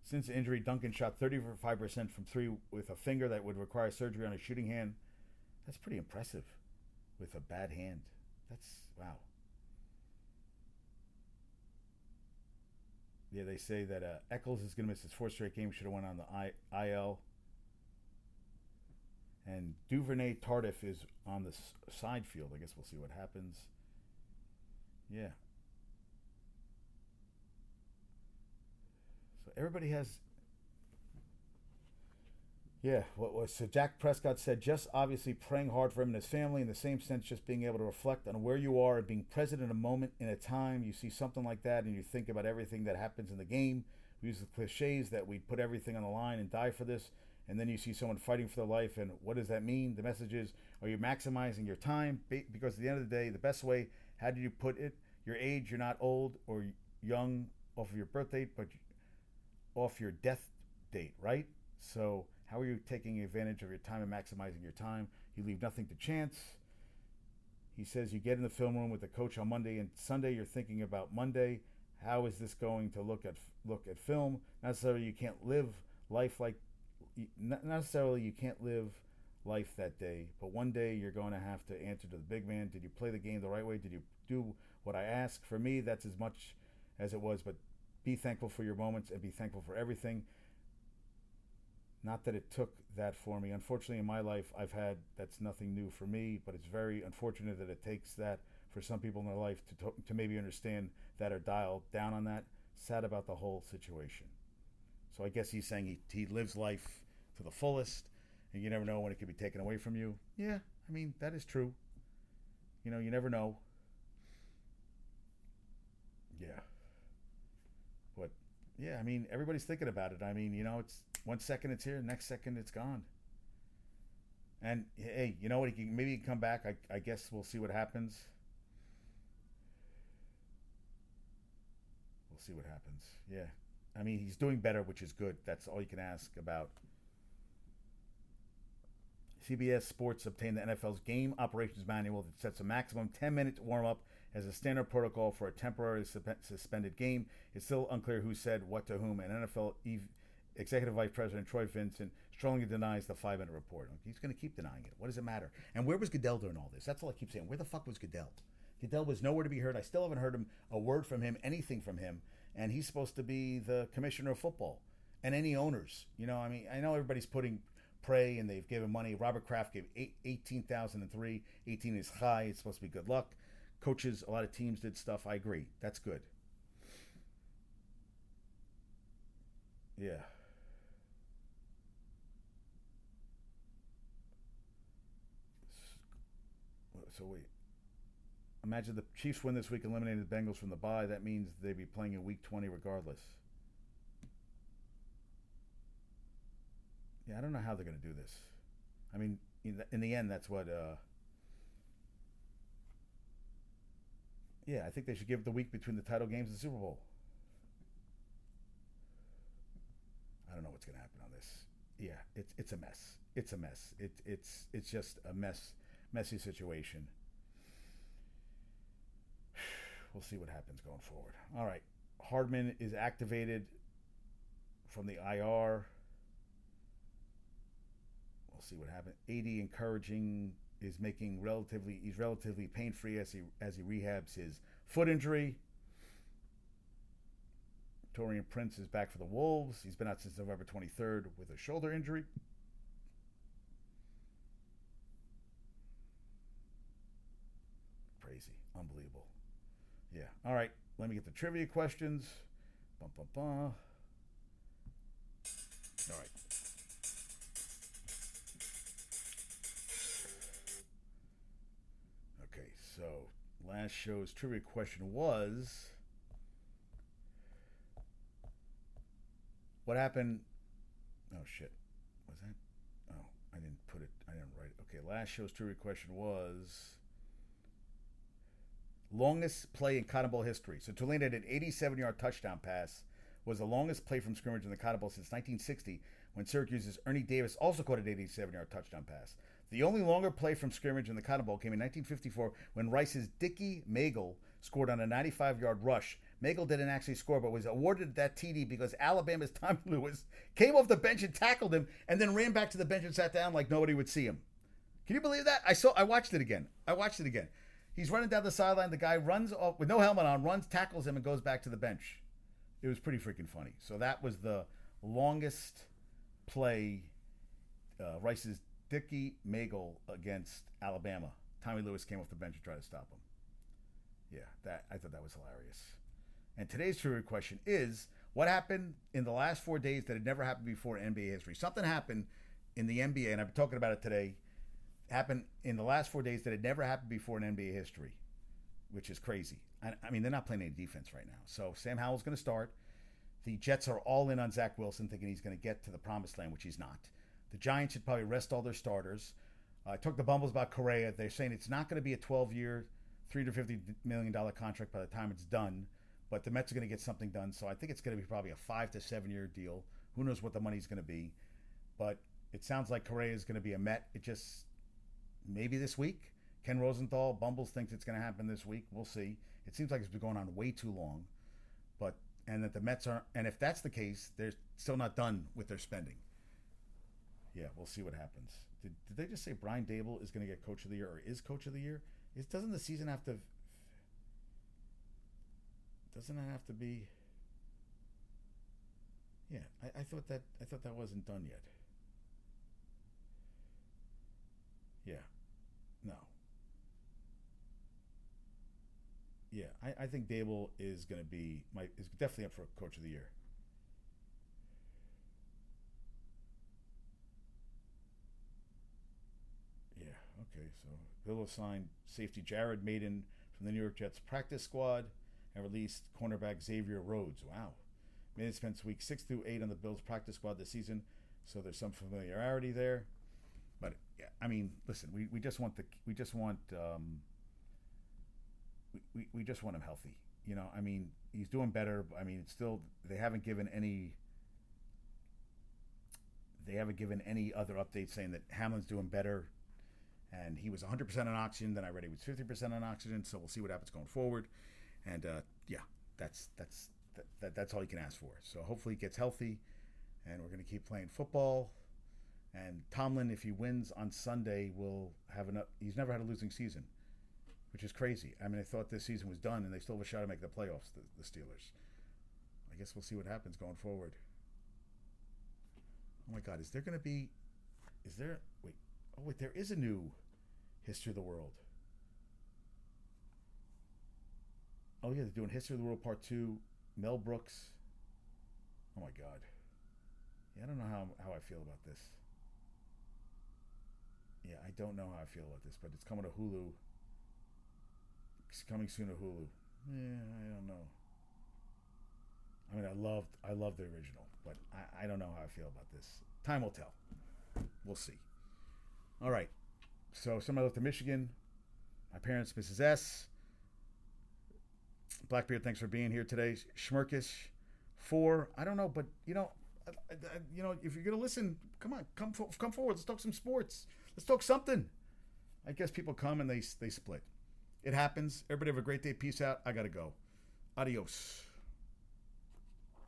Since the injury, Duncan shot 35% from three with a finger that would require surgery on his shooting hand. That's pretty impressive with a bad hand. That's wow. Yeah, they say that uh, Eccles is going to miss his fourth straight game. Should have went on the I- IL. And Duvernay Tardif is on the s- side field. I guess we'll see what happens. Yeah, So everybody has. Yeah, what was so Dak Prescott said, just obviously praying hard for him and his family, in the same sense, just being able to reflect on where you are and being present in a moment, in a time. You see something like that, and you think about everything that happens in the game. We use the cliches that we put everything on the line and die for this, and then you see someone fighting for their life, and what does that mean? The message is: Are you maximizing your time? Because at the end of the day, the best way, how do you put it? Your age, you're not old or young off of your birth date, but off your death date, right? So, how are you taking advantage of your time and maximizing your time? You leave nothing to chance. He says you get in the film room with the coach on Monday and Sunday. You're thinking about Monday. How is this going to look at look at film? Not necessarily you can't live life like not necessarily you can't live life that day, but one day you're going to have to answer to the big man. Did you play the game the right way? Did you do what I asked? For me, that's as much as it was, but be thankful for your moments and be thankful for everything. Not that it took that for me. Unfortunately, in my life, I've had that's nothing new for me, but it's very unfortunate that it takes that for some people in their life to, to maybe understand that or dial down on that. Sad about the whole situation. So I guess he's saying he, he lives life to the fullest, and you never know when it could be taken away from you. Yeah, I mean, that is true. You know, you never know. Yeah yeah, I mean, everybody's thinking about it. I mean, you know, it's one second it's here, next second it's gone. And hey, you know what? He can maybe he can come back. I, I guess we'll see what happens. We'll see what happens. Yeah, I mean he's doing better, which is good. That's all you can ask about. CBS Sports obtained the NFL's game operations manual that sets a maximum 10 minute warm up as a standard protocol for a temporarily suspended game. It's still unclear who said what to whom, and NFL Executive Vice President Troy Vincent strongly denies the five minute report. He's going to keep denying it. What does it matter? And where was Goodell during all this? That's all I keep saying. Where the fuck was Goodell? Goodell was nowhere to be heard. I still haven't heard him a word from him, anything from him. And he's supposed to be the commissioner of football and any owners. You know, I mean, I know everybody's putting pray and they've given money. Robert Kraft gave eight, 18,003. 18 is high. It's supposed to be good luck. Coaches, a lot of teams did stuff. I agree. That's good. Yeah. So wait. Imagine the Chiefs win this week, eliminating the Bengals from the bye. That means they'd be playing in Week 20 regardless. Yeah, I don't know how they're going to do this. I mean, in the, in the end, that's what. Uh, yeah, I think they should give the week between the title games and the Super Bowl. I don't know what's going to happen on this. Yeah, it's it's a mess. It's a mess. It, it's it's just a mess, messy situation. We'll see what happens going forward. All right, Hardman is activated from the IR We'll see what happens. AD encouraging is making relatively he's relatively pain free as he as he rehabs his foot injury. Taurean Prince is back for the Wolves. He's been out since November 23rd with a shoulder injury. Crazy. Unbelievable. Yeah. All right. Let me get the trivia questions. Bum, bum, bum. All right. Last show's trivia question was What happened? Oh, shit. Was that? Oh, I didn't put it, I didn't write it. Okay, last show's trivia question was longest play in Cotton Bowl history. So Tulane had an 87 yard touchdown pass, was the longest play from scrimmage in the Cotton Bowl since 1960, when Syracuse's Ernie Davis also caught an 87 yard touchdown pass. The only longer play from scrimmage in the Cotton Bowl came in 1954 when Rice's Dickie Maegle scored on a 95 yard rush. Maegle didn't actually score, but was awarded that TD because Alabama's Tommy Lewis came off the bench and tackled him and then ran back to the bench and sat down like nobody would see him. Can you believe that? I saw I watched it again. I watched it again. He's running down the sideline. The guy runs off with no helmet on, runs, tackles him, and goes back to the bench. It was pretty freaking funny. So that was the longest play. Uh, Rice's Dickie Maegle against Alabama. Tommy Lewis came off the bench to try to stop him. Yeah, that I thought that was hilarious. And today's trivia question is: What happened in the last four days that had never happened before in NBA history? Something happened in the NBA, and I've been talking about it today. Happened in the last four days that had never happened before in NBA history, which is crazy. I, I mean, they're not playing any defense right now. So Sam Howell's going to start. The Jets are all in on Zach Wilson, thinking he's going to get to the promised land, which he's not. The Giants should probably rest all their starters. Uh, I took the bumbles about Correa. They're saying it's not going to be a 12 year, $350 million contract by the time it's done, but the Mets are going to get something done. So I think it's going to be probably a five to seven year deal. Who knows what the money's going to be? But it sounds like Correa is going to be a Met. It just maybe this week. Ken Rosenthal, Bumbles thinks it's going to happen this week. We'll see. It seems like it's been going on way too long. But and that the Mets are and if that's the case, they're still not done with their spending yeah, we'll see what happens. Did, did they just say Brian Daboll is going to get Coach of the Year or is Coach of the Year? Is doesn't the season have to? Doesn't it have to be? Yeah, I, I thought that I thought that wasn't done yet. Yeah, no. Yeah, I, I think Daboll is going to be my is definitely up for Coach of the Year. Okay, so Bill assigned safety Jared Mayden from the New York Jets practice squad and released cornerback Xavier Rhodes. Wow. Mayden spent week six through eight on the Bills practice squad this season, so there's some familiarity there. But yeah, I mean, listen, we, we just want the we just want um, we, we, we just want him healthy. You know, I mean, he's doing better. I mean, it's still they haven't given any they haven't given any other updates saying that Hamlin's doing better and he was 100% on oxygen. Then I read he was 50% on oxygen. So we'll see what happens going forward. And uh, yeah, that's that's that, that, that's all you can ask for. So hopefully he gets healthy, and we're going to keep playing football. And Tomlin, if he wins on Sunday, will have enough. He's never had a losing season, which is crazy. I mean, I thought this season was done, and they still have a shot to make the playoffs. The, the Steelers. I guess we'll see what happens going forward. Oh my God, is there going to be? Is there? Wait. Oh wait, there is a new history of the world. Oh yeah, they're doing History of the World Part Two. Mel Brooks. Oh my God. Yeah, I don't know how how I feel about this. Yeah, I don't know how I feel about this, but it's coming to Hulu. It's coming soon to Hulu. Yeah, I don't know. I mean, I loved I loved the original, but I, I don't know how I feel about this. Time will tell. We'll see. All right. So somebody left to Michigan. My parents, Mrs. S. Blackbeard, thanks for being here today. Schmirkish, four. I don't know, but you know, I, I, you know, if you're gonna listen, come on, come come forward. Let's talk some sports. Let's talk something. I guess people come and they they split. It happens. Everybody have a great day. Peace out. I gotta go. Adios.